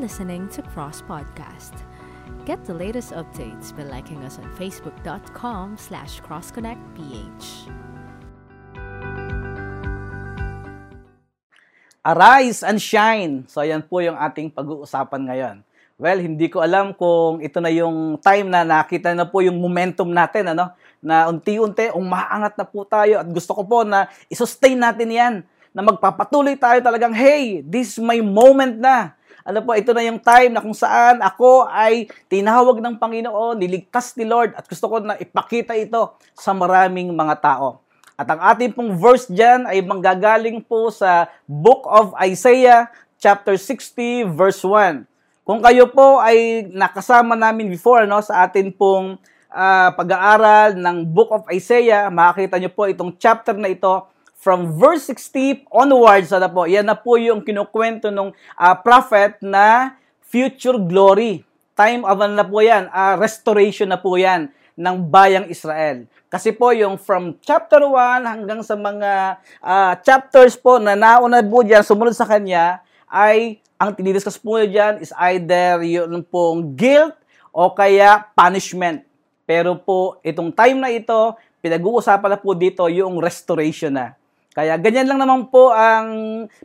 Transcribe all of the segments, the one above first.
listening to Cross Podcast. Get the latest updates by liking us on facebook.com slash crossconnectph. Arise and shine. So, yan po yung ating pag-uusapan ngayon. Well, hindi ko alam kung ito na yung time na nakita na po yung momentum natin, ano? Na unti-unti, umaangat na po tayo at gusto ko po na isustain natin yan. Na magpapatuloy tayo talagang, hey, this is my moment na. Ano po, ito na yung time na kung saan ako ay tinawag ng Panginoon, niligtas ni Lord at gusto ko na ipakita ito sa maraming mga tao. At ang ating pong verse dyan ay manggagaling po sa Book of Isaiah, chapter 60, verse 1. Kung kayo po ay nakasama namin before no, sa atin pong uh, pag-aaral ng Book of Isaiah, makikita nyo po itong chapter na ito from verse 60 onwards. Ano po, yan na po yung kinukwento ng uh, ah, prophet na future glory. Time of ano na po yan, uh, restoration na po yan ng bayang Israel. Kasi po yung from chapter 1 hanggang sa mga uh, chapters po na nauna po dyan, sumunod sa kanya, ay ang tinidiscuss po dyan is either yung pong guilt o kaya punishment. Pero po, itong time na ito, pinag-uusapan na po dito yung restoration na. Kaya ganyan lang naman po ang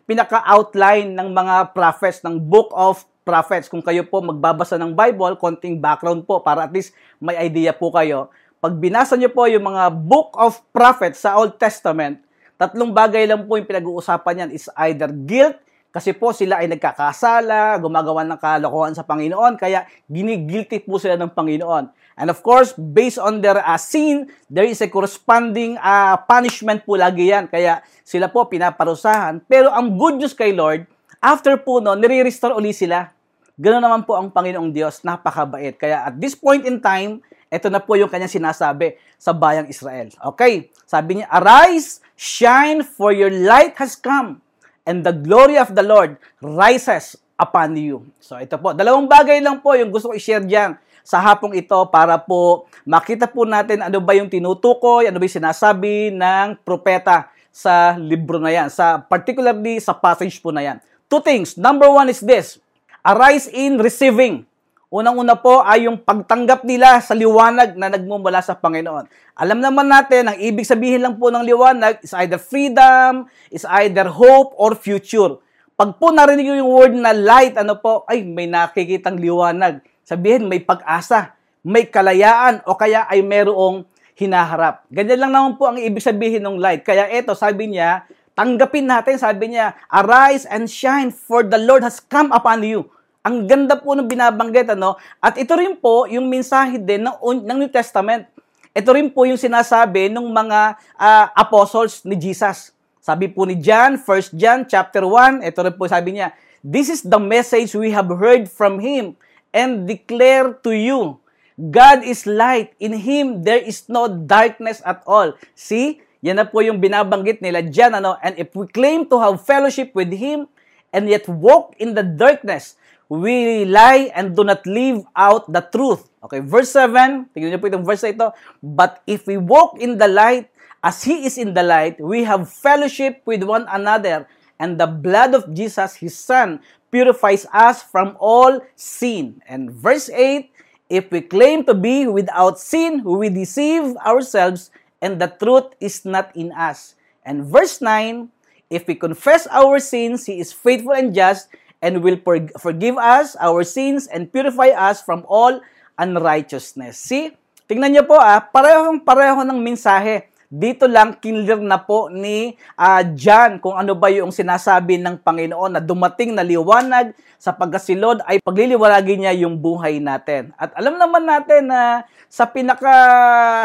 pinaka-outline ng mga prophets, ng book of prophets. Kung kayo po magbabasa ng Bible, konting background po para at least may idea po kayo. Pag binasa nyo po yung mga book of prophets sa Old Testament, tatlong bagay lang po yung pinag-uusapan yan is either guilt, kasi po sila ay nagkakasala, gumagawa ng kalokohan sa Panginoon, kaya ginigilty po sila ng Panginoon. And of course, based on their uh, sin, there is a corresponding uh, punishment po lagi yan. Kaya sila po pinaparusahan. Pero ang good news kay Lord, after po no, nire-restore uli sila. Ganoon naman po ang Panginoong Diyos, napakabait. Kaya at this point in time, ito na po yung kanyang sinasabi sa bayang Israel. Okay, sabi niya, Arise, shine, for your light has come and the glory of the Lord rises upon you. So ito po, dalawang bagay lang po yung gusto ko i-share diyan sa hapong ito para po makita po natin ano ba yung tinutukoy, ano ba yung sinasabi ng propeta sa libro na yan, sa particularly sa passage po na yan. Two things. Number one is this, arise in receiving. Unang-una po ay yung pagtanggap nila sa liwanag na nagmumula sa Panginoon. Alam naman natin, ang ibig sabihin lang po ng liwanag is either freedom, is either hope, or future. Pag po narinig yung word na light, ano po, ay may nakikitang liwanag. Sabihin, may pag-asa, may kalayaan, o kaya ay merong hinaharap. Ganyan lang naman po ang ibig sabihin ng light. Kaya ito, sabi niya, tanggapin natin, sabi niya, arise and shine, for the Lord has come upon you. Ang ganda po ng binabanggit, ano? At ito rin po yung mensahe din ng, ng New Testament. Ito rin po yung sinasabi ng mga uh, apostles ni Jesus. Sabi po ni John, 1 John chapter 1, ito rin po sabi niya, This is the message we have heard from Him and declare to you. God is light. In Him, there is no darkness at all. See? Yan na po yung binabanggit nila dyan. Ano? And if we claim to have fellowship with Him and yet walk in the darkness, we lie and do not live out the truth. Okay, verse 7, tingnan niyo po itong verse na ito. But if we walk in the light, as He is in the light, we have fellowship with one another, and the blood of Jesus, His Son, purifies us from all sin. And verse 8, if we claim to be without sin, we deceive ourselves, and the truth is not in us. And verse 9, if we confess our sins, He is faithful and just, and will forgive us our sins and purify us from all unrighteousness. See? Tingnan niyo po ah, parehong pareho ng mensahe. Dito lang clear na po ni uh, John kung ano ba yung sinasabi ng Panginoon na dumating na liwanag sa pagkasilod ay pagliliwanagin niya yung buhay natin. At alam naman natin na sa pinaka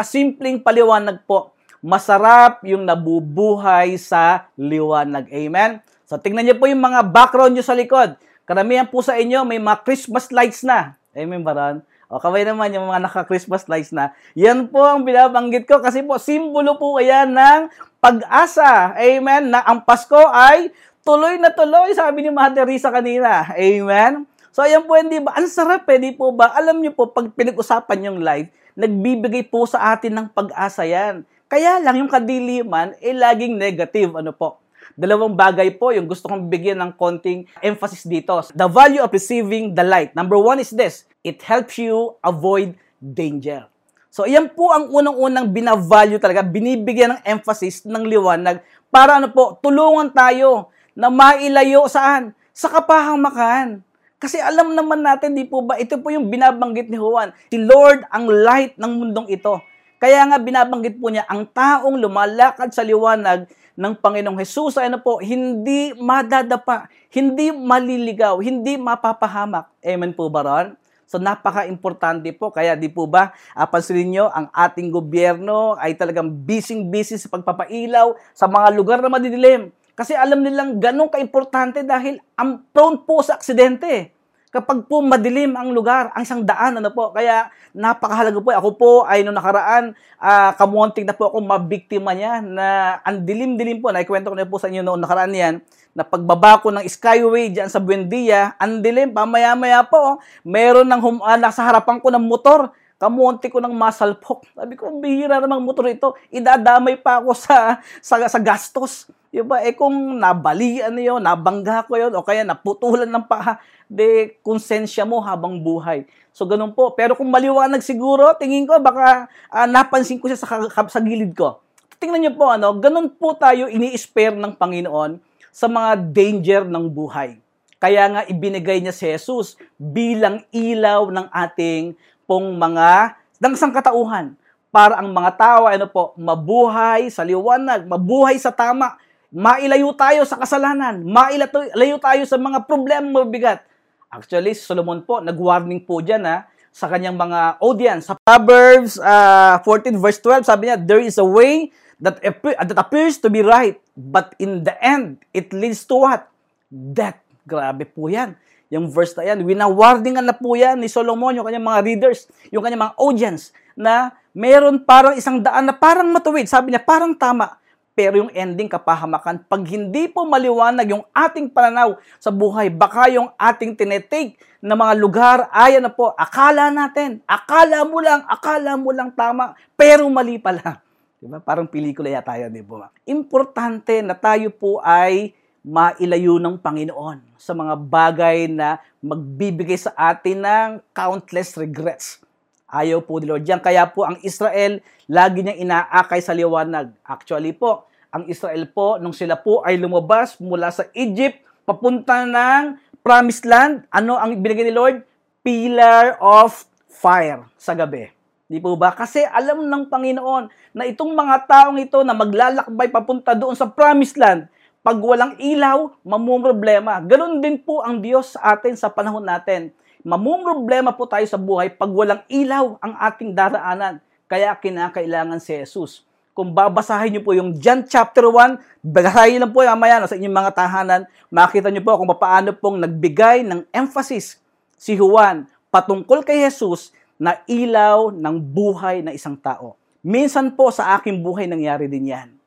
simpleng paliwanag po, masarap yung nabubuhay sa liwanag. Amen? So, tingnan niyo po yung mga background niyo sa likod. Karamihan po sa inyo, may mga Christmas lights na. Amen ba? O, kaway naman yung mga naka-Christmas lights na. Yan po ang binabanggit ko kasi po, simbolo po kaya ng pag-asa. Amen? Na ang Pasko ay tuloy na tuloy, sabi ni Mother Teresa kanina. Amen? So, ayan po, hindi ba? Ang sarap, pwede po ba? Alam niyo po, pag pinag-usapan yung life, nagbibigay po sa atin ng pag-asa yan. Kaya lang, yung kadiliman, eh, laging negative. Ano po? Dalawang bagay po yung gusto kong bigyan ng konting emphasis dito. The value of receiving the light. Number one is this. It helps you avoid danger. So, iyan po ang unang-unang binavalue talaga, binibigyan ng emphasis ng liwanag para ano po, tulungan tayo na mailayo saan? Sa kapahamakan. Kasi alam naman natin, di po ba, ito po yung binabanggit ni Juan. Si Lord ang light ng mundong ito. Kaya nga binabanggit po niya, ang taong lumalakad sa liwanag ng Panginoong Jesus ay ano po, hindi madadapa, hindi maliligaw, hindi mapapahamak. Amen po ba ron? So napaka-importante po. Kaya di po ba, uh, pansinin nyo, ang ating gobyerno ay talagang busy-busy sa pagpapailaw sa mga lugar na madidilim. Kasi alam nilang ganun ka-importante dahil ang prone po sa aksidente. Kapag po madilim ang lugar, ang isang daan, ano po, kaya napakahalaga po. Ako po ay noong nakaraan, uh, kamunting na po ako mabiktima niya na ang dilim-dilim po. Naikwento ko na po sa inyo noong nakaraan yan, na pagbaba ko ng Skyway dyan sa Buendia, ang dilim, pamaya-maya po, meron ng hum- uh, nasa harapan ko ng motor, kamunti ko ng masalpok. Sabi ko, bihira namang motor ito, idadamay pa ako sa, sa, sa gastos. Yung ba, eh kung nabalian niyo, nabangga ko yon o kaya naputulan ng paa, de konsensya mo habang buhay. So ganun po. Pero kung maliwanag siguro, tingin ko baka uh, napansin ko siya sa, sa gilid ko. Tingnan niyo po ano, ganun po tayo ini-spare ng Panginoon sa mga danger ng buhay. Kaya nga ibinigay niya si Jesus bilang ilaw ng ating pong mga ng sangkatauhan para ang mga tao ano po mabuhay sa liwanag, mabuhay sa tama Mailayo tayo sa kasalanan. Mailayo tayo sa mga problema mabigat. Actually, Solomon po, nag-warning po dyan ha, sa kanyang mga audience. Sa Proverbs uh, ah, 14 verse 12, sabi niya, There is a way that, that appears to be right, but in the end, it leads to what? Death. Grabe po yan. Yung verse na yan, winawarningan na po yan ni Solomon, yung kanyang mga readers, yung kanyang mga audience, na meron parang isang daan na parang matuwid. Sabi niya, parang tama pero yung ending kapahamakan, pag hindi po maliwanag yung ating pananaw sa buhay, baka yung ating tinetake na mga lugar, ayan na po, akala natin, akala mo lang, akala mo lang tama, pero mali pala. Diba? Parang pelikula yata yan, di ba? Importante na tayo po ay mailayo ng Panginoon sa mga bagay na magbibigay sa atin ng countless regrets. Ayaw po ni Lord yan. Kaya po ang Israel, lagi niyang inaakay sa liwanag. Actually po, ang Israel po, nung sila po ay lumabas mula sa Egypt, papunta ng promised land, ano ang binigay ni Lord? Pillar of fire sa gabi. Di po ba? Kasi alam ng Panginoon na itong mga taong ito na maglalakbay papunta doon sa promised land, pag walang ilaw, mamumroblema. Ganon din po ang Diyos sa atin sa panahon natin. Mamumroblema po tayo sa buhay pag walang ilaw ang ating daraanan. Kaya kinakailangan si Jesus kung babasahin niyo po yung John chapter 1, basahin lang po mamaya sa inyong mga tahanan, makita niyo po kung paano pong nagbigay ng emphasis si Juan patungkol kay Jesus na ilaw ng buhay na isang tao. Minsan po sa aking buhay nangyari din yan.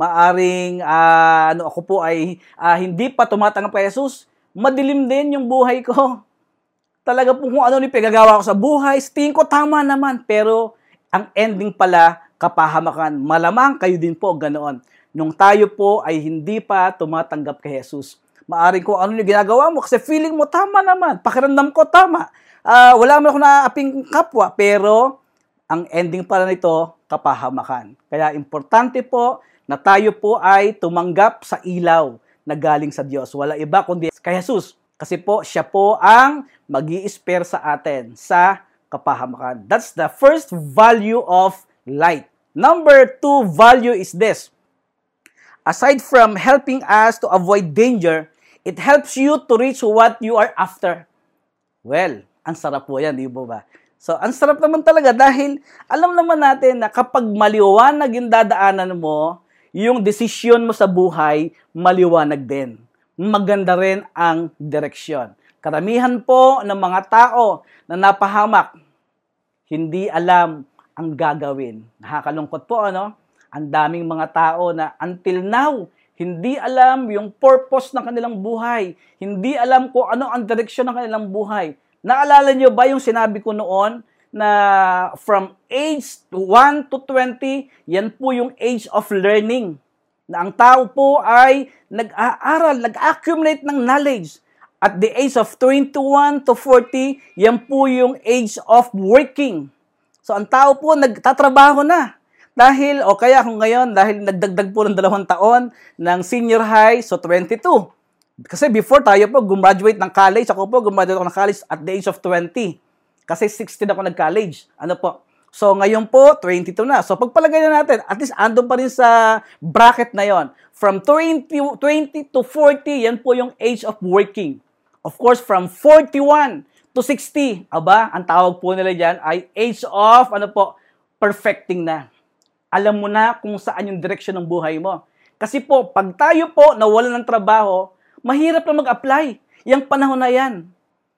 Maaring uh, ano, ako po ay uh, hindi pa tumatanggap kay Jesus, madilim din yung buhay ko. Talaga po kung ano ni pagagawa ko sa buhay, tingin ko tama naman, pero ang ending pala kapahamakan. Malamang kayo din po ganoon. Nung tayo po ay hindi pa tumatanggap kay Jesus. Maaring ko ano yung ginagawa mo kasi feeling mo tama naman. Pakiramdam ko tama. Uh, wala man ako naaping kapwa pero ang ending pala nito kapahamakan. Kaya importante po na tayo po ay tumanggap sa ilaw na galing sa Diyos. Wala iba kundi kay Jesus. Kasi po, siya po ang mag spare sa atin sa kapahamakan. That's the first value of light. Number two value is this. Aside from helping us to avoid danger, it helps you to reach what you are after. Well, ang sarap po yan, di ba? So, ang sarap naman talaga dahil alam naman natin na kapag maliwanag yung dadaanan mo, yung desisyon mo sa buhay, maliwanag din. Maganda rin ang direksyon. Karamihan po ng mga tao na napahamak, hindi alam ang gagawin. Nakakalungkot po, ano? Ang daming mga tao na until now, hindi alam yung purpose ng kanilang buhay. Hindi alam kung ano ang direksyon ng kanilang buhay. Naalala niyo ba yung sinabi ko noon na from age 1 to 20, yan po yung age of learning. na ang tao po ay nag-aaral, nag-accumulate ng knowledge. At the age of 21 to 40, yan po yung age of working. So ang tao po nagtatrabaho na. Dahil, o kaya kung ngayon, dahil nagdagdag po ng dalawang taon ng senior high, so 22. Kasi before tayo po, gumraduate ng college. Ako po, gumraduate ako ng college at the age of 20. Kasi 16 ako nag-college. Ano po? So, ngayon po, 22 na. So, pagpalagay na natin, at least andun pa rin sa bracket na yon. From 20, 20 to 40, yan po yung age of working. Of course, from 41 to 60, aba, ang tawag po nila dyan ay age of, ano po, perfecting na. Alam mo na kung saan yung direction ng buhay mo. Kasi po, pag tayo po nawalan ng trabaho, mahirap na mag-apply. Yang panahon na yan.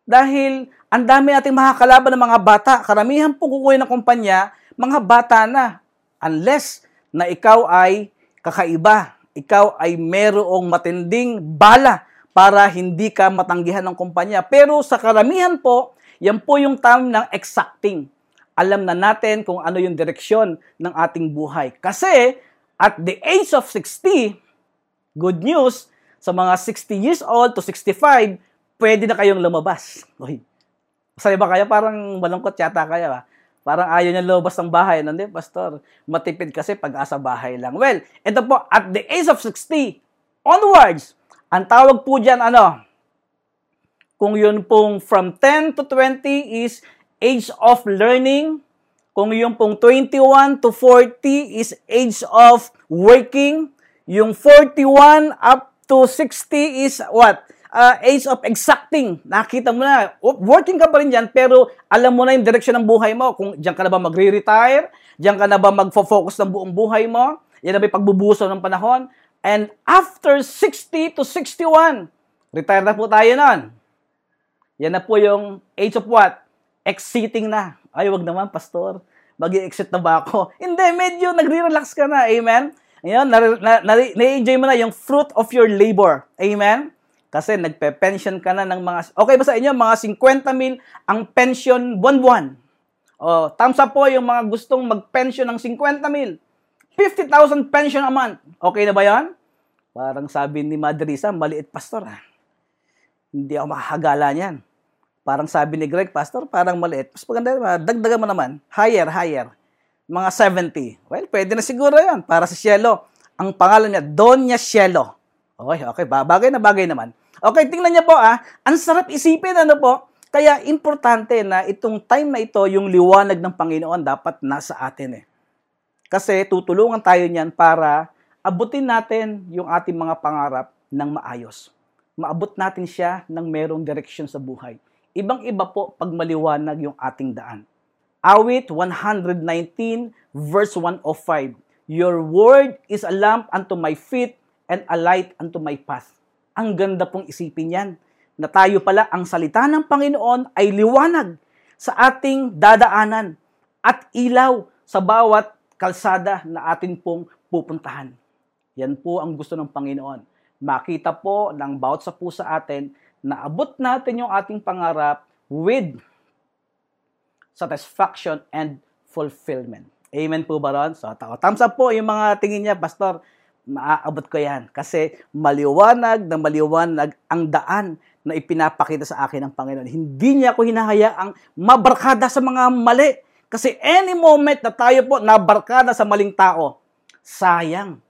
Dahil ang dami nating makakalaban ng mga bata. Karamihan po kukuha ng kumpanya, mga bata na. Unless na ikaw ay kakaiba. Ikaw ay merong matinding bala para hindi ka matanggihan ng kumpanya. Pero sa karamihan po, yan po yung time ng exacting. Alam na natin kung ano yung direksyon ng ating buhay. Kasi at the age of 60, good news, sa mga 60 years old to 65, pwede na kayong lumabas. Uy, Masaya ba kayo? Parang malungkot yata kayo. Ha? Parang ayaw niya lumabas ng bahay. Hindi, pastor. Matipid kasi pag-asa bahay lang. Well, ito po, at the age of 60, onwards, ang tawag po dyan, ano, kung yun pong from 10 to 20 is age of learning, kung yung pong 21 to 40 is age of working, yung 41 up to 60 is what? Uh, age of exacting. Nakita mo na, working ka pa rin dyan, pero alam mo na yung direction ng buhay mo. Kung diyan ka na ba magre-retire, diyan ka na ba magfo-focus ng buong buhay mo, yan na ba pagbubuso ng panahon, And after 60 to 61, retire na po tayo nun. Yan na po yung age of what? Exiting na. Ay, wag naman, pastor. mag exit na ba ako? Hindi, medyo nagre-relax ka na. Amen? Ayan, na-enjoy mo na yung fruit of your labor. Amen? Kasi nagpe-pension ka na ng mga... Okay ba sa inyo? Mga 50 mil ang pension buwan-buwan. O, up po yung mga gustong mag-pension ng 50 mil. 50,000 pension a month. Okay na ba yan? Parang sabi ni Mother Risa, maliit pastor. Ah. Hindi ako makakagala niyan. Parang sabi ni Greg, pastor, parang maliit. Mas maganda, dagdagan mo naman. Higher, higher. Mga 70. Well, pwede na siguro yan. Para sa Cielo. Ang pangalan niya, Donya Cielo. Okay, okay. Bagay na bagay naman. Okay, tingnan niyo po ah. Ang sarap isipin, ano po? Kaya importante na itong time na ito, yung liwanag ng Panginoon dapat nasa atin eh. Kasi tutulungan tayo niyan para abutin natin yung ating mga pangarap ng maayos. Maabot natin siya ng merong direction sa buhay. Ibang-iba po pag maliwanag yung ating daan. Awit 119 verse 105. Your word is a lamp unto my feet and a light unto my path. Ang ganda pong isipin yan na tayo pala ang salita ng Panginoon ay liwanag sa ating dadaanan at ilaw sa bawat kalsada na atin pong pupuntahan. Yan po ang gusto ng Panginoon. Makita po ng bawat sa pusa atin na abot natin yung ating pangarap with satisfaction and fulfillment. Amen po ba ron? So, thumbs up po yung mga tingin niya, Pastor, maaabot ko yan. Kasi maliwanag na maliwanag ang daan na ipinapakita sa akin ng Panginoon. Hindi niya ako hinahayaang mabarkada sa mga mali kasi any moment na tayo po nabarkada sa maling tao, sayang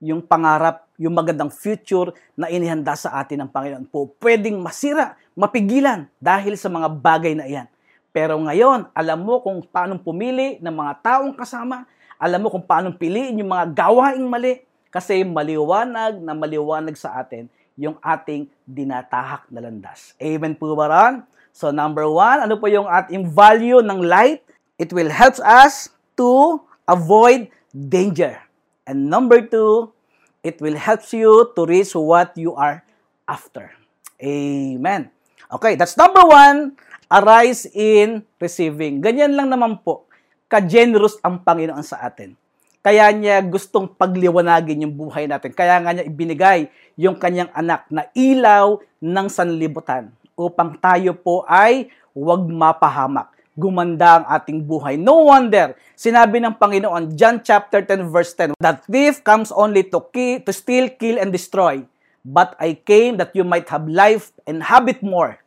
yung pangarap, yung magandang future na inihanda sa atin ng Panginoon po. Pwedeng masira, mapigilan dahil sa mga bagay na iyan. Pero ngayon, alam mo kung paano pumili ng mga taong kasama, alam mo kung paano piliin yung mga gawaing mali, kasi maliwanag na maliwanag sa atin yung ating dinatahak na landas. Amen po ba ron? So number one, ano po yung ating value ng light? It will help us to avoid danger. And number two, it will help you to reach what you are after. Amen. Okay, that's number one, arise in receiving. Ganyan lang naman po, ka-generous ang Panginoon sa atin. Kaya niya gustong pagliwanagin yung buhay natin. Kaya nga niya ibinigay yung kanyang anak na ilaw ng sanlibutan upang tayo po ay huwag mapahamak gumanda ang ating buhay. No wonder, sinabi ng Panginoon, John chapter 10 verse 10, That thief comes only to, kill, to steal, kill, and destroy. But I came that you might have life and have it more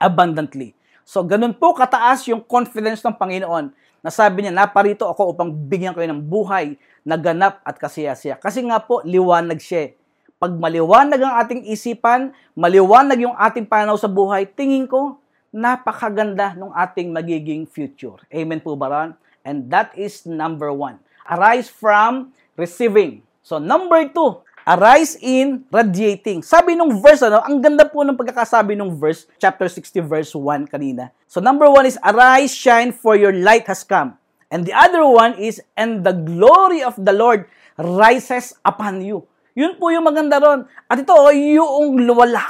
abundantly. So, ganun po kataas yung confidence ng Panginoon na sabi niya, naparito ako upang bigyan kayo ng buhay na ganap at kasiyasiya. Kasi nga po, liwanag siya. Pag maliwanag ang ating isipan, maliwanag yung ating pananaw sa buhay, tingin ko, napakaganda ng ating magiging future. Amen po ba? And that is number one. Arise from receiving. So number two, arise in radiating. Sabi nung verse, ano, ang ganda po ng pagkakasabi nung verse, chapter 60 verse 1 kanina. So number one is, arise, shine, for your light has come. And the other one is, and the glory of the Lord rises upon you. Yun po yung maganda ron. At ito, oh, yung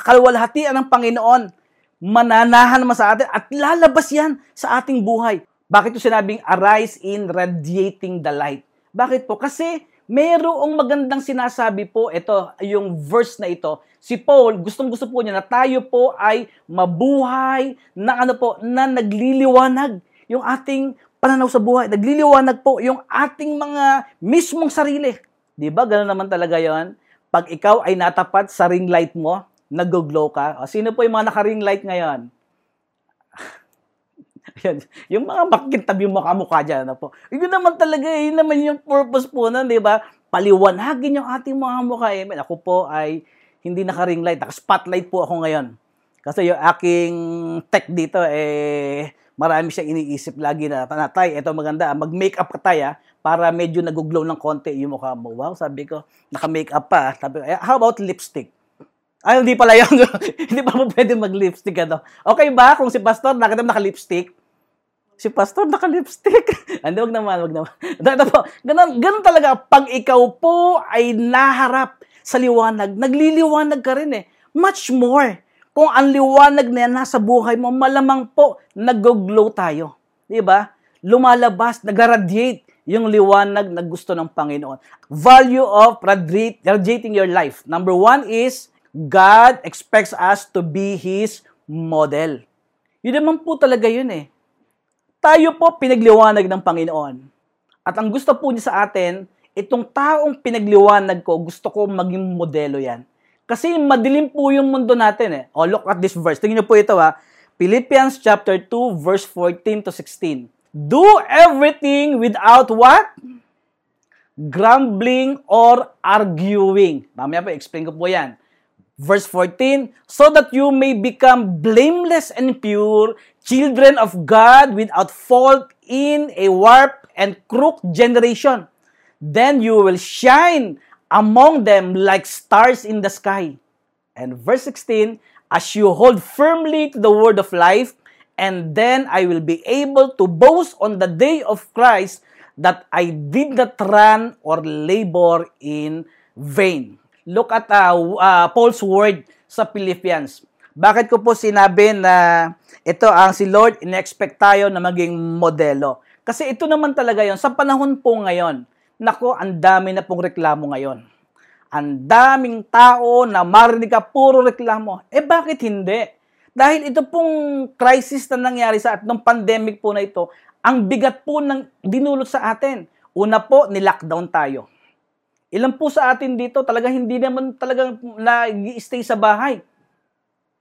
kalwalhatian ng Panginoon, mananahan naman sa atin at lalabas yan sa ating buhay. Bakit ito sinabing arise in radiating the light? Bakit po? Kasi merong magandang sinasabi po, ito, yung verse na ito, si Paul, gustong gusto po niya na tayo po ay mabuhay na ano po, na nagliliwanag yung ating pananaw sa buhay. Nagliliwanag po yung ating mga mismong sarili. Di ba? Ganun naman talaga yon Pag ikaw ay natapat sa ring light mo, nag-glow ka. O, sino po yung mga naka-ring light ngayon? Yan. Yung mga makintab yung mukha-mukha dyan. Ano po. Yun naman talaga, yun naman yung purpose po nun, di ba? Paliwanagin yung ating mga mukha. Eh. Ako po ay hindi naka-ring light. Naka-spotlight po ako ngayon. Kasi yung aking tech dito, eh, marami siyang iniisip lagi na, Tay, ito maganda, mag-makeup ka tayo, para medyo nag-glow ng konti yung mukha mo. Wow, sabi ko, naka-makeup pa. Sabi ko, eh, how about lipstick? Ay, hindi pala yun. hindi pa mo pwede mag-lipstick. Ano? Okay ba kung si Pastor nakita naka-lipstick? si pastor naka-lipstick. Hindi, wag naman, wag naman. Ito po, ganun, ganun talaga. Pag ikaw po ay naharap sa liwanag, nagliliwanag ka rin eh. Much more. Kung ang liwanag na yan nasa buhay mo, malamang po, nag-glow tayo. Di ba? Lumalabas, nag-radiate yung liwanag na gusto ng Panginoon. Value of radiating your life. Number one is, God expects us to be His model. Yun naman po talaga yun eh tayo po pinagliwanag ng Panginoon. At ang gusto po niya sa atin, itong taong pinagliwanag ko, gusto ko maging modelo yan. Kasi madilim po yung mundo natin eh. Oh, look at this verse. Tingnan niyo po ito ha. Philippians chapter 2 verse 14 to 16. Do everything without what? Grumbling or arguing. Mamaya po, explain ko po yan. Verse 14, so that you may become blameless and pure, children of God without fault in a warped and crooked generation. Then you will shine among them like stars in the sky. And verse 16, as you hold firmly to the word of life, and then I will be able to boast on the day of Christ that I did not run or labor in vain look at uh, uh, Paul's word sa Philippians. Bakit ko po sinabi na ito ang si Lord inexpect tayo na maging modelo? Kasi ito naman talaga yon sa panahon po ngayon. Nako, ang dami na pong reklamo ngayon. Ang daming tao na marinig ka puro reklamo. Eh bakit hindi? Dahil ito pong crisis na nangyari sa at nung pandemic po na ito, ang bigat po ng dinulot sa atin. Una po, ni-lockdown tayo. Ilan po sa atin dito talaga hindi naman talagang nag-stay sa bahay.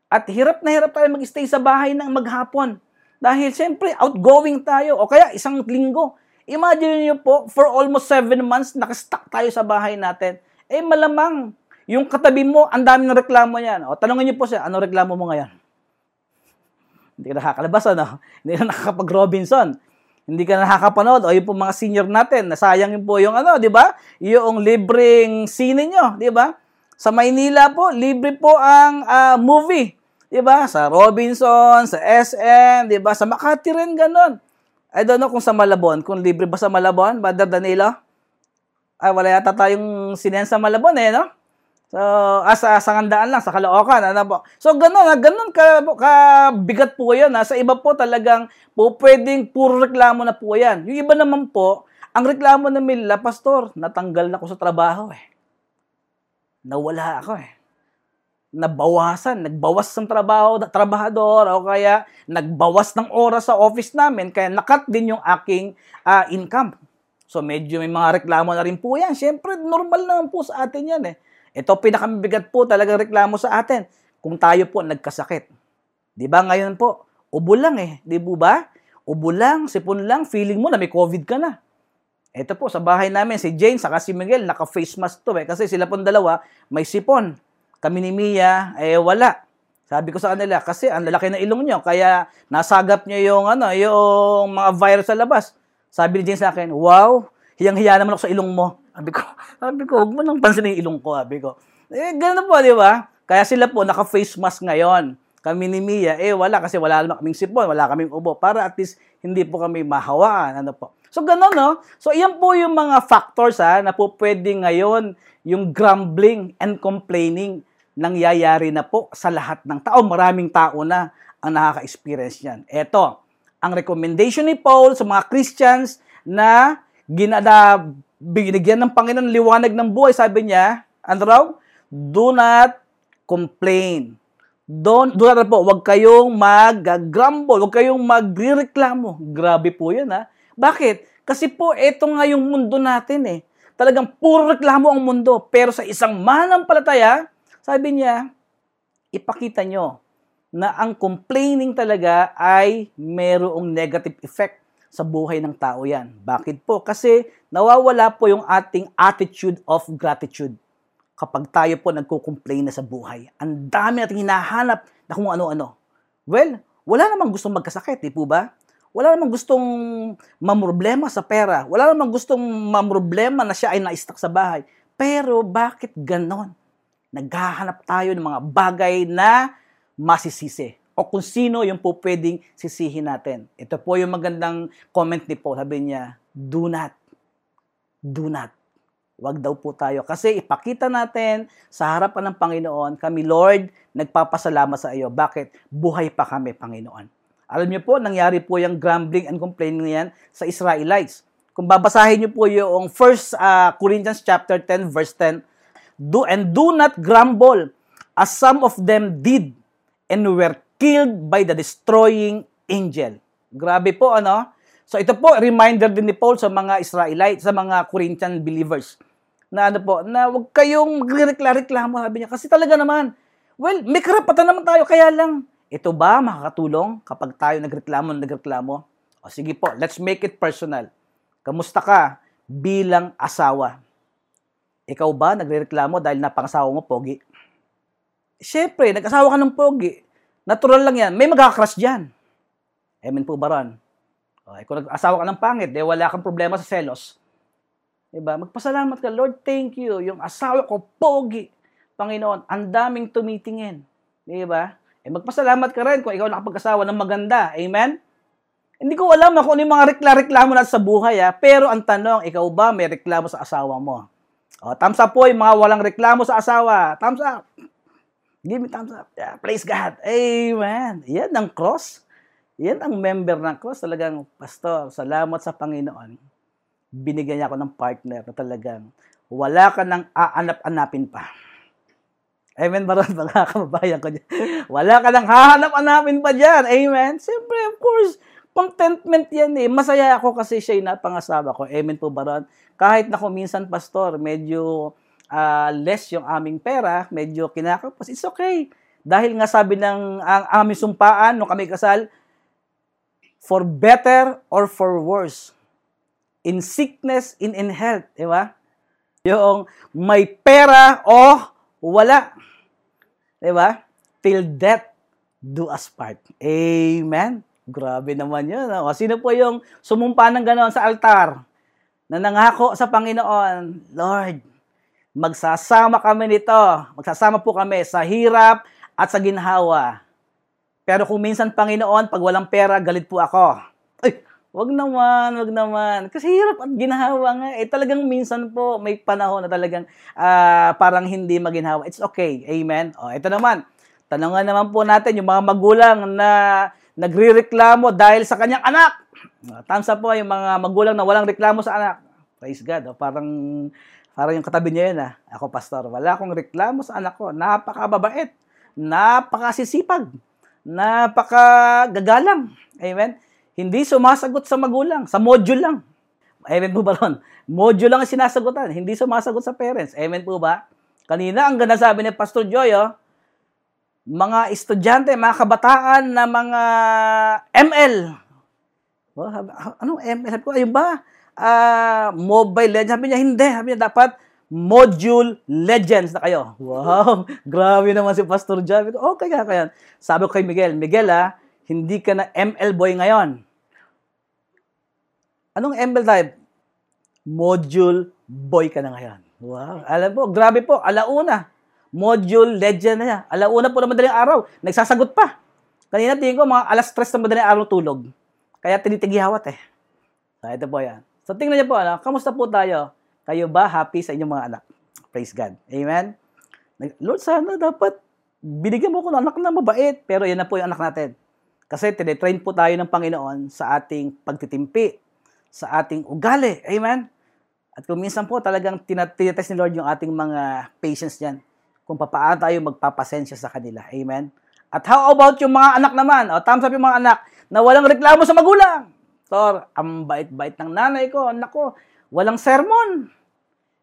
At hirap na hirap tayo mag-stay sa bahay ng maghapon. Dahil siyempre, outgoing tayo. O kaya isang linggo. Imagine niyo po, for almost seven months, nakastuck tayo sa bahay natin. Eh malamang, yung katabi mo, ang dami ng reklamo niyan. O tanongin niyo po siya, ano reklamo mo ngayon? Hindi ka nakakalabas, ano? Hindi ka nakakapag-Robinson hindi ka nakakapanood o yung po mga senior natin, nasayang po yung ano, di ba? Yung libreng sine nyo, di ba? Sa Maynila po, libre po ang uh, movie, di ba? Sa Robinson, sa SM, di ba? Sa Makati rin ganun. I don't know kung sa Malabon, kung libre ba sa Malabon, Brother Danilo? Ay, wala yata tayong sinen sa Malabon eh, no? So, ah, sa sangandaan lang, sa Caloocan, ano po. So, ganun, ganun ka, ka bigat po yan. Ha? Sa iba po talagang po pwedeng puro reklamo na po yan. Yung iba naman po, ang reklamo na nila, Pastor, natanggal na ako sa trabaho eh. Nawala ako eh. nabawasan, nagbawas ng trabaho, trabahador o kaya nagbawas ng oras sa office namin kaya nakat din yung aking uh, income. So medyo may mga reklamo na rin po yan. Siyempre, normal naman po sa atin yan eh. Ito pinakamabigat po talaga reklamo sa atin kung tayo po nagkasakit. 'Di ba ngayon po, ubo lang eh, 'di ba? Ubo lang, sipon lang, feeling mo na may COVID ka na. Ito po, sa bahay namin, si Jane saka si Miguel, naka-face mask to eh. Kasi sila pong dalawa, may sipon. Kami ni Mia, eh wala. Sabi ko sa kanila, kasi ang lalaki na ilong nyo, kaya nasagap nyo yung, ano, yung mga virus sa labas. Sabi ni Jane sa akin, wow, hiyang-hiya naman ako sa ilong mo. Sabi ko, sabi ko, huwag mo nang pansinin yung ilong ko, sabi ko. Eh, ganun po, di ba? Kaya sila po, naka-face mask ngayon. Kami ni Mia, eh wala kasi wala naman kaming sipon, wala kaming ubo. Para at least hindi po kami mahawaan. Ano po. So, ganun, no? So, iyan po yung mga factors, ha, na po pwede ngayon yung grumbling and complaining nangyayari na po sa lahat ng tao. Maraming tao na ang nakaka-experience niyan. Ito, ang recommendation ni Paul sa mga Christians na ginada, binigyan ng Panginoon liwanag ng buhay, sabi niya, ano raw? Do not complain. Don't, do not po, huwag kayong mag-grumble, huwag kayong magrereklamo. Grabe po yun, ha? Bakit? Kasi po, ito nga yung mundo natin eh. Talagang puro reklamo ang mundo. Pero sa isang manampalataya, sabi niya, ipakita nyo na ang complaining talaga ay merong negative effect sa buhay ng tao yan. Bakit po? Kasi nawawala po yung ating attitude of gratitude kapag tayo po nagko-complain na sa buhay. Ang dami natin hinahanap na kung ano-ano. Well, wala namang gustong magkasakit, di po ba? Wala namang gustong mamroblema sa pera. Wala namang gustong mamroblema na siya ay na-stuck sa bahay. Pero bakit ganon? Naghahanap tayo ng mga bagay na masisisi o kung sino yung po pwedeng sisihin natin. Ito po yung magandang comment ni Paul. Sabi niya, do not. Do not. Huwag daw po tayo. Kasi ipakita natin sa harapan ng Panginoon, kami Lord, nagpapasalamat sa iyo. Bakit? Buhay pa kami, Panginoon. Alam niyo po, nangyari po yung grumbling and complaining yan sa Israelites. Kung babasahin niyo po yung 1 uh, Corinthians chapter 10 verse 10, do and do not grumble as some of them did and were killed by the destroying angel. Grabe po ano? So ito po reminder din ni Paul sa mga Israelites, sa mga Corinthian believers na ano po, na wag kayong magreklamo sabi niya kasi talaga naman well, may karapatan naman tayo kaya lang ito ba makakatulong kapag tayo nagreklamo nagreklamo? O sige po, let's make it personal. Kamusta ka bilang asawa? Ikaw ba nagrereklamo dahil napangasawa mo pogi? Siyempre, nag-asawa ka ng pogi. Natural lang yan. May magkakrush dyan. Amen po ba ron? O, eh, kung nag-asawa ka ng pangit, eh, wala kang problema sa selos. Diba? Magpasalamat ka, Lord, thank you. Yung asawa ko, pogi. Panginoon, ang daming tumitingin. Diba? Eh magpasalamat ka rin kung ikaw nakapag-asawa ng maganda. Amen? Hindi ko alam kung ano yung mga rekla-reklamo natin sa buhay, ha? pero ang tanong, ikaw ba may reklamo sa asawa mo? O, thumbs up po yung mga walang reklamo sa asawa. Thumbs up. Give me thumbs up. Yeah, praise God. Amen. Yan ang cross. Yan ang member ng cross. Talagang, Pastor, salamat sa Panginoon. Binigyan niya ako ng partner na talagang wala ka nang aanap-anapin pa. Amen ba ron, mga kababayan ko dyan? Wala ka nang hahanap-hanapin pa dyan. Amen? Siyempre, of course, contentment yan eh. Masaya ako kasi siya yung napangasawa ko. Amen po ba ron? Kahit na kung minsan, pastor, medyo uh, less yung aming pera, medyo kinakapos, it's okay. Dahil nga sabi ng ang aming sumpaan nung kami kasal, for better or for worse. In sickness, in in health. Di ba? Yung may pera o wala. Diba? Till death do us part. Amen. Grabe naman yun. O, sino po yung sumumpa ng gano'n sa altar? Na nangako sa Panginoon, Lord, magsasama kami nito. Magsasama po kami sa hirap at sa ginhawa. Pero kung minsan, Panginoon, pag walang pera, galit po ako. Ay, Wag naman, wag naman. Kasi hirap at ginhawa nga. Eh, talagang minsan po may panahon na talagang uh, parang hindi maginhawa. It's okay. Amen. O, ito naman. Tanungan naman po natin yung mga magulang na nagrireklamo dahil sa kanyang anak. Thumbs up po yung mga magulang na walang reklamo sa anak. Praise God. O, parang, parang yung katabi niya yun. Ah. Ako, pastor, wala akong reklamo sa anak ko. Napakababait. napakasisipag, napakagagalang. Amen? Hindi sumasagot sa magulang, sa module lang. Amen po ba ron? Module lang ang sinasagutan, hindi sumasagot sa parents. Amen po ba? Kanina, ang ganda sabi ni Pastor Joy, oh, mga estudyante, mga kabataan na mga ML. Oh, ano ML? Sabi ko, ayun ba? Uh, mobile Legends. Sabi niya, hindi. Sabi niya, dapat Module Legends na kayo. Wow, grabe naman si Pastor John. Okay ka kaya. Sabi ko kay Miguel, Miguel ah, hindi ka na ML boy ngayon. Anong ML type? Module boy ka na ngayon. Wow, alam po, grabe po, alauna. Module legend na niya. Alauna po na madaling araw. Nagsasagot pa. Kanina tingin ko, mga alas stress na madaling araw tulog. Kaya tinitigihawat eh. So, ito po yan. So, tingnan niyo po, ano, kamusta po tayo? Kayo ba happy sa inyong mga anak? Praise God. Amen? Lord, sana dapat binigyan mo ko ng anak na mabait. Pero yan na po yung anak natin. Kasi tinetrain po tayo ng Panginoon sa ating pagtitimpi, sa ating ugali. Amen? At kung minsan po talagang tinatest ni Lord yung ating mga patience niyan, kung papaano tayo magpapasensya sa kanila. Amen? At how about yung mga anak naman? O, thumbs up yung mga anak na walang reklamo sa magulang. Tor, ang bait-bait ng nanay ko, anak ko, walang sermon.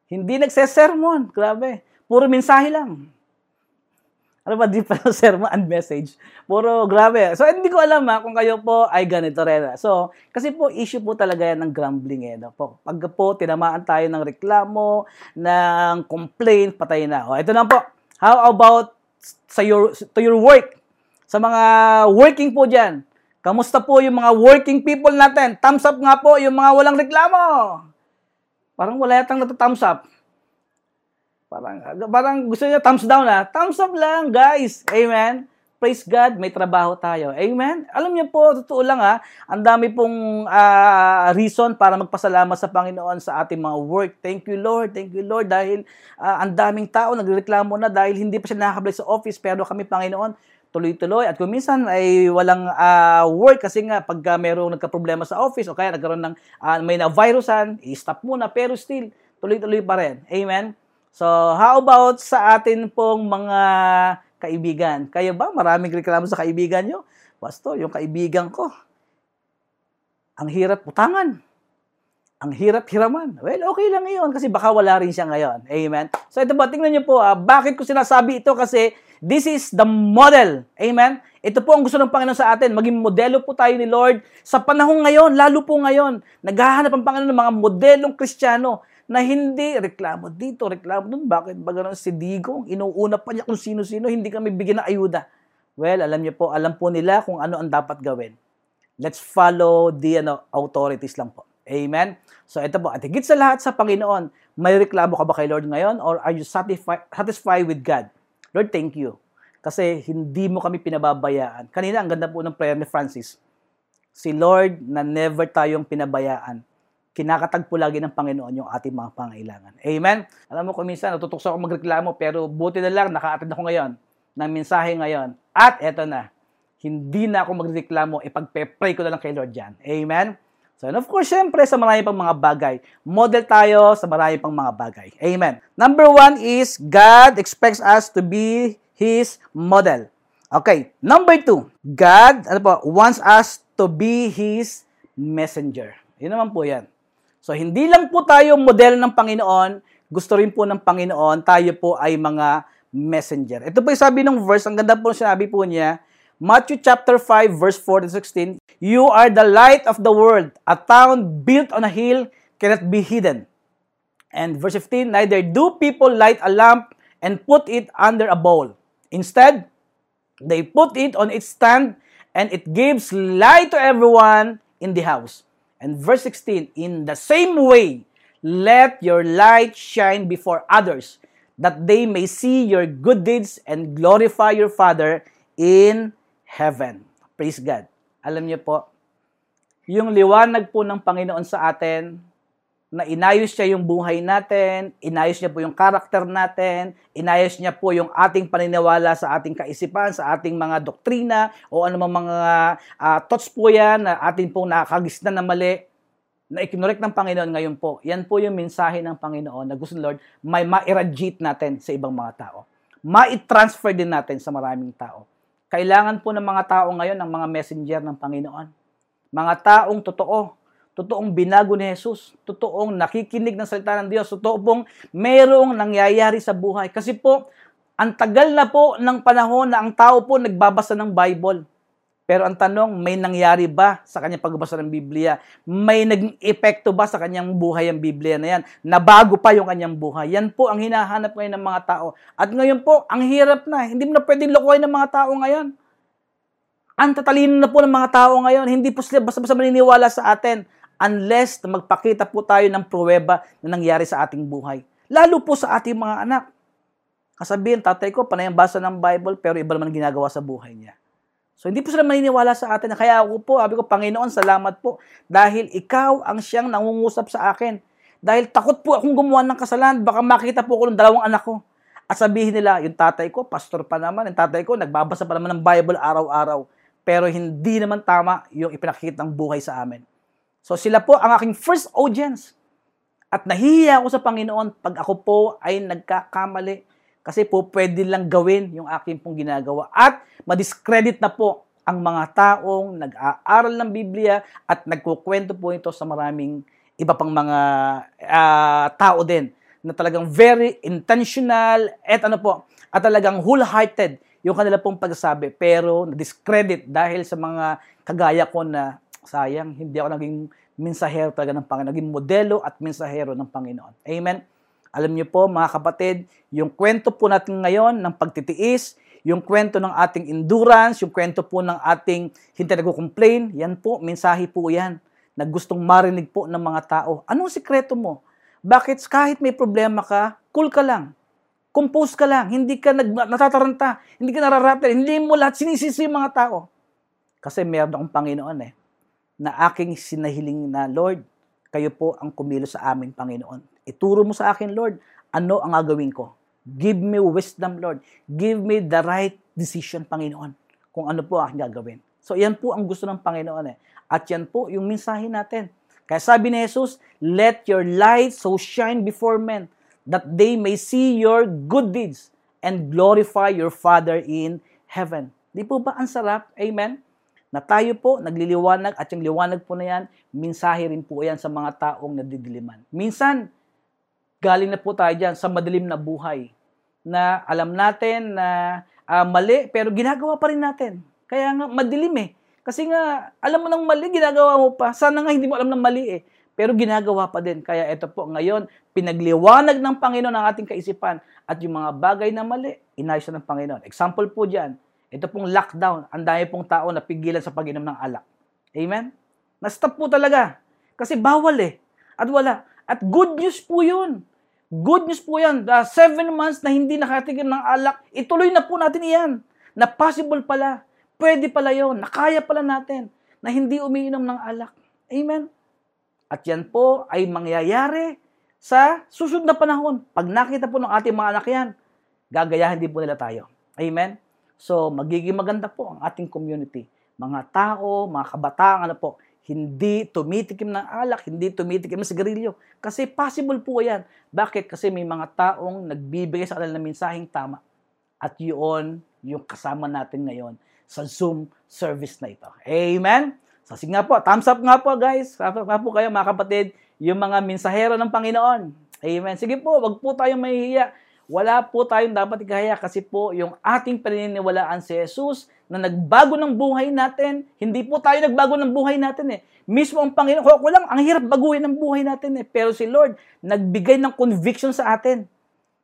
Hindi nagse-sermon. Grabe. Puro mensahe lang. Ano ba, di sermon and message. Puro grabe. So, hindi ko alam ha, kung kayo po ay ganito rin. So, kasi po, issue po talaga yan ng grumbling eh. No? Po, pag po, tinamaan tayo ng reklamo, ng complaint, patay na. O, ito na po. How about sa your, to your work? Sa mga working po dyan. Kamusta po yung mga working people natin? Thumbs up nga po yung mga walang reklamo. Parang wala yatang nata-thumbs up. Parang, parang gusto niya thumbs down ha. Thumbs up lang, guys. Amen. Praise God, may trabaho tayo. Amen. Alam niyo po, totoo lang ha, ang dami pong uh, reason para magpasalamat sa Panginoon sa ating mga work. Thank you, Lord. Thank you, Lord. Dahil uh, ang daming tao nagreklamo na dahil hindi pa siya nakakabalik sa office. Pero kami, Panginoon, tuloy-tuloy. At kung minsan ay walang uh, work kasi nga pag uh, mayroong nagka-problema sa office o kaya nagkaroon ng uh, may na-virusan, i-stop muna. Pero still, tuloy-tuloy pa rin. Amen? So, how about sa atin pong mga kaibigan? Kayo ba? Maraming reklamo sa kaibigan nyo? Pastor, yung kaibigan ko, ang hirap utangan. Ang hirap hiraman. Well, okay lang ngayon kasi baka wala rin siya ngayon. Amen? So, ito ba, tingnan nyo po, ah, bakit ko sinasabi ito? Kasi This is the model. Amen? Ito po ang gusto ng Panginoon sa atin. Maging modelo po tayo ni Lord sa panahon ngayon, lalo po ngayon. Naghahanap ang Panginoon ng mga modelong kristyano na hindi reklamo dito, reklamo doon. Bakit ba ganun si Digong? Inuuna pa niya kung sino-sino, hindi kami bigyan ng ayuda. Well, alam niyo po, alam po nila kung ano ang dapat gawin. Let's follow the ano, authorities lang po. Amen? So ito po, at higit sa lahat sa Panginoon, may reklamo ka ba kay Lord ngayon or are you satisfied, satisfied with God? Lord, thank you. Kasi hindi mo kami pinababayaan. Kanina, ang ganda po ng prayer ni Francis. Si Lord na never tayong pinabayaan. Kinakatagpo lagi ng Panginoon yung ating mga pangailangan. Amen? Alam mo kung minsan, natutukso ako magreklamo, pero buti na lang, naka-attend ako ngayon ng mensahe ngayon. At eto na, hindi na ako magreklamo, ipagpe-pray ko na lang kay Lord dyan. Amen? So, and of course, syempre, sa marami pang mga bagay. Model tayo sa marami pang mga bagay. Amen. Number one is, God expects us to be His model. Okay. Number two, God ano po, wants us to be His messenger. Yun naman po yan. So, hindi lang po tayo model ng Panginoon, gusto rin po ng Panginoon, tayo po ay mga messenger. Ito po yung sabi ng verse, ang ganda po sinabi po niya, Matthew chapter 5 verse 4 to 16, You are the light of the world. A town built on a hill cannot be hidden. And verse 15, neither do people light a lamp and put it under a bowl. Instead, they put it on its stand and it gives light to everyone in the house. And verse 16, in the same way, let your light shine before others, that they may see your good deeds and glorify your Father in heaven. Praise God. Alam niyo po, yung liwanag po ng Panginoon sa atin, na inayos niya yung buhay natin, inayos niya po yung karakter natin, inayos niya po yung ating paniniwala sa ating kaisipan, sa ating mga doktrina, o ano mga uh, thoughts po yan na ating pong nakagisna na mali, na ikinorek ng Panginoon ngayon po. Yan po yung mensahe ng Panginoon na gusto ng Lord may ma-irradiate natin sa ibang mga tao. ma-transfer din natin sa maraming tao. Kailangan po ng mga tao ngayon ng mga messenger ng Panginoon. Mga taong totoo, totoong binago ni Jesus, totoong nakikinig ng salita ng Diyos, totoo pong mayroong nangyayari sa buhay. Kasi po, ang tagal na po ng panahon na ang tao po nagbabasa ng Bible. Pero ang tanong, may nangyari ba sa kanyang pagbabasa ng Biblia? May naging epekto ba sa kanyang buhay ang Biblia na yan? Nabago pa yung kanyang buhay? Yan po ang hinahanap ngayon ng mga tao. At ngayon po, ang hirap na. Hindi mo na pwedeng lokohin ng mga tao ngayon. Ang tatalino na po ng mga tao ngayon. Hindi po sila basta-basta maniniwala sa atin unless na magpakita po tayo ng pruweba na nangyari sa ating buhay. Lalo po sa ating mga anak. Kasabihin, tatay ko, panay ang basa ng Bible, pero iba naman ginagawa sa buhay niya. So, hindi po sila maniniwala sa atin. Kaya ako po, sabi ko, Panginoon, salamat po. Dahil ikaw ang siyang nangungusap sa akin. Dahil takot po akong gumawa ng kasalanan. Baka makita po ako ng dalawang anak ko. At sabihin nila, yung tatay ko, pastor pa naman. Yung tatay ko, nagbabasa pa naman ng Bible araw-araw. Pero hindi naman tama yung ipinakikita ng buhay sa amin. So, sila po ang aking first audience. At nahihiya ako sa Panginoon pag ako po ay nagkakamali kasi po pwede lang gawin yung aking pong ginagawa. At madiscredit na po ang mga taong nag-aaral ng Biblia at nagkukwento po ito sa maraming iba pang mga uh, tao din na talagang very intentional at ano po, at talagang wholehearted yung kanila pong pagsasabi pero na-discredit dahil sa mga kagaya ko na sayang, hindi ako naging mensahero talaga ng Panginoon, naging modelo at mensahero ng Panginoon. Amen? Alam niyo po mga kapatid, yung kwento po natin ngayon ng pagtitiis, yung kwento ng ating endurance, yung kwento po ng ating hindi nagko-complain, yan po, mensahe po yan na gustong marinig po ng mga tao. Anong sikreto mo? Bakit kahit may problema ka, cool ka lang. Compose ka lang. Hindi ka nag, natataranta. Hindi ka nararatel. Hindi mo lahat sinisisi mga tao. Kasi meron akong Panginoon eh, na aking sinahiling na, Lord, kayo po ang kumilo sa amin, Panginoon. Ituro mo sa akin, Lord, ano ang gagawin ko. Give me wisdom, Lord. Give me the right decision, Panginoon, kung ano po ang gagawin. So, yan po ang gusto ng Panginoon eh. At yan po yung mensahe natin. Kaya sabi ni Jesus, Let your light so shine before men that they may see your good deeds and glorify your Father in heaven. Di po ba ang sarap? Amen? Na tayo po nagliliwanag at yung liwanag po na yan, mensahe rin po yan sa mga taong nadidiliman. Minsan, galing na po tayo dyan sa madilim na buhay na alam natin na uh, mali pero ginagawa pa rin natin. Kaya nga madilim eh. Kasi nga alam mo ng mali, ginagawa mo pa. Sana nga hindi mo alam ng mali eh. Pero ginagawa pa din. Kaya ito po ngayon, pinagliwanag ng Panginoon ang ating kaisipan at yung mga bagay na mali, inayos ng Panginoon. Example po dyan, ito pong lockdown. Ang dami pong tao na pigilan sa pag-inom ng alak. Amen? Na-stop po talaga. Kasi bawal eh. At wala. At good news po yun. Good news po yan. The seven months na hindi nakatikim ng alak, ituloy na po natin iyan. Na possible pala. Pwede pala yon. Nakaya pala natin na hindi umiinom ng alak. Amen? At yan po ay mangyayari sa susunod na panahon. Pag nakita po ng ating mga anak yan, gagayahin din po nila tayo. Amen? So, magiging maganda po ang ating community. Mga tao, mga kabataan, ano po, hindi tumitikim ng alak, hindi tumitikim ng sigarilyo. Kasi possible po yan. Bakit? Kasi may mga taong nagbibigay sa kanila ng mensaheng tama. At yun, yung kasama natin ngayon sa Zoom service na ito. Amen? So, sige nga po, thumbs up nga po guys. Thumbs up nga po kayo mga kapatid, yung mga mensahero ng Panginoon. Amen. Sige po, wag po tayong mahihiya wala po tayong dapat ikahiya kasi po yung ating paniniwalaan si Jesus na nagbago ng buhay natin, hindi po tayo nagbago ng buhay natin eh. Mismo ang Panginoon, ko lang, ang hirap baguhin ng buhay natin eh. Pero si Lord, nagbigay ng conviction sa atin.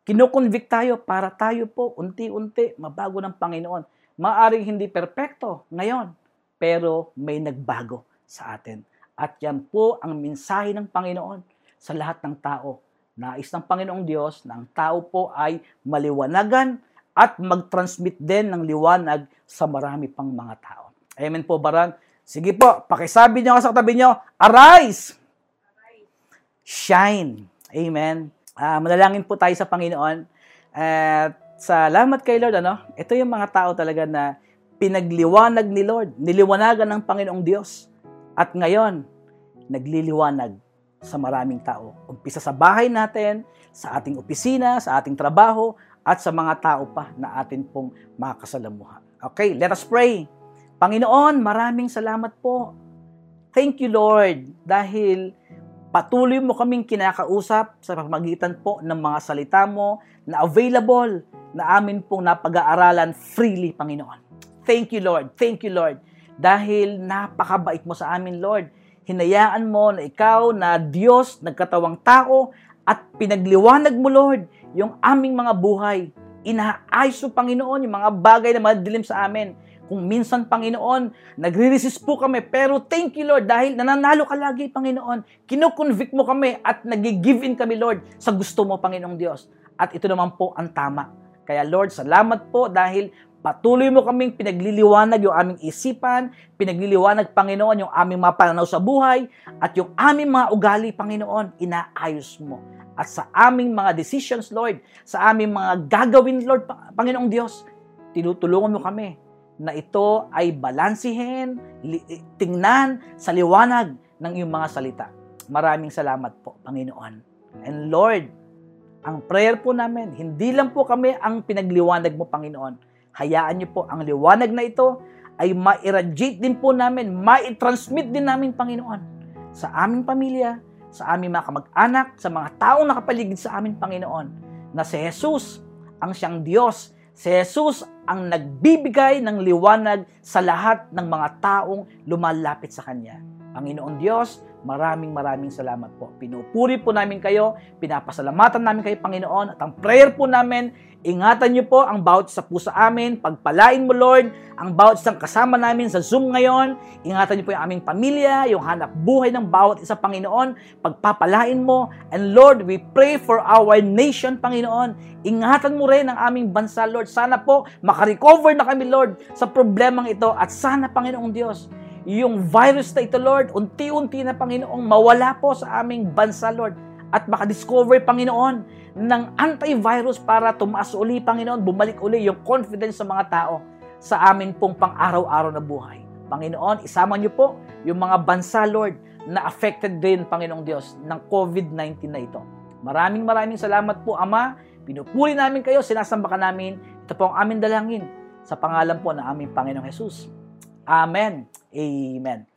Kinoconvict tayo para tayo po unti-unti mabago ng Panginoon. Maaring hindi perpekto ngayon, pero may nagbago sa atin. At yan po ang mensahe ng Panginoon sa lahat ng tao Nais ng Panginoong Diyos na ang tao po ay maliwanagan at mag-transmit din ng liwanag sa marami pang mga tao. Amen po, Baran. Sige po, pakisabi niyo sa katabi niyo, arise! Shine! Amen. Uh, manalangin po tayo sa Panginoon. At uh, salamat kay Lord, ano? Ito yung mga tao talaga na pinagliwanag ni Lord, niliwanagan ng Panginoong Diyos. At ngayon, nagliliwanag sa maraming tao. Umpisa sa bahay natin, sa ating opisina, sa ating trabaho, at sa mga tao pa na atin pong makasalamuha. Okay, let us pray. Panginoon, maraming salamat po. Thank you, Lord, dahil patuloy mo kaming kinakausap sa pamagitan po ng mga salita mo na available na amin pong napag-aaralan freely, Panginoon. Thank you, Lord. Thank you, Lord. Dahil napakabait mo sa amin, Lord. Hinayaan mo na ikaw na Diyos, nagkatawang tao, at pinagliwanag mo, Lord, yung aming mga buhay. Inaayos mo, Panginoon, yung mga bagay na madilim sa amin kung minsan, Panginoon, nagre-resist po kami, pero thank you, Lord, dahil nananalo ka lagi, Panginoon. Kinoconvict mo kami at nag-give in kami, Lord, sa gusto mo, Panginoong Diyos. At ito naman po ang tama. Kaya, Lord, salamat po dahil patuloy mo kaming pinagliliwanag yung aming isipan, pinagliliwanag, Panginoon, yung aming mga sa buhay, at yung aming mga ugali, Panginoon, inaayos mo. At sa aming mga decisions, Lord, sa aming mga gagawin, Lord, Panginoong Diyos, tinutulungan mo kami na ito ay balansihin, tingnan sa liwanag ng iyong mga salita. Maraming salamat po, Panginoon. And Lord, ang prayer po namin, hindi lang po kami ang pinagliwanag mo, Panginoon. Hayaan niyo po ang liwanag na ito ay ma-irradiate din po namin, ma-transmit din namin, Panginoon, sa aming pamilya, sa aming mga kamag-anak, sa mga taong nakapaligid sa amin, Panginoon, na si Jesus ang siyang Diyos Si Jesus ang nagbibigay ng liwanag sa lahat ng mga taong lumalapit sa Kanya. Panginoon Diyos, maraming maraming salamat po. Pinupuri po namin kayo, pinapasalamatan namin kayo Panginoon at ang prayer po namin Ingatan niyo po ang bawat sa amin. Pagpalain mo, Lord, ang bawat isang kasama namin sa Zoom ngayon. Ingatan niyo po yung aming pamilya, yung hanap buhay ng bawat isa, Panginoon. Pagpapalain mo. And Lord, we pray for our nation, Panginoon. Ingatan mo rin ang aming bansa, Lord. Sana po makarecover na kami, Lord, sa problemang ito. At sana, Panginoong Diyos, yung virus na ito, Lord, unti-unti na, Panginoong, mawala po sa aming bansa, Lord. At makadiscover, Panginoon, ng antivirus para tumaas uli, Panginoon, bumalik uli yung confidence sa mga tao sa amin pong pang-araw-araw na buhay. Panginoon, isama niyo po yung mga bansa, Lord, na affected din, Panginoong Diyos, ng COVID-19 na ito. Maraming maraming salamat po, Ama. Pinupuri namin kayo, sinasamba ka namin. Ito po ang aming dalangin sa pangalan po ng aming Panginoong Jesus. Amen. Amen.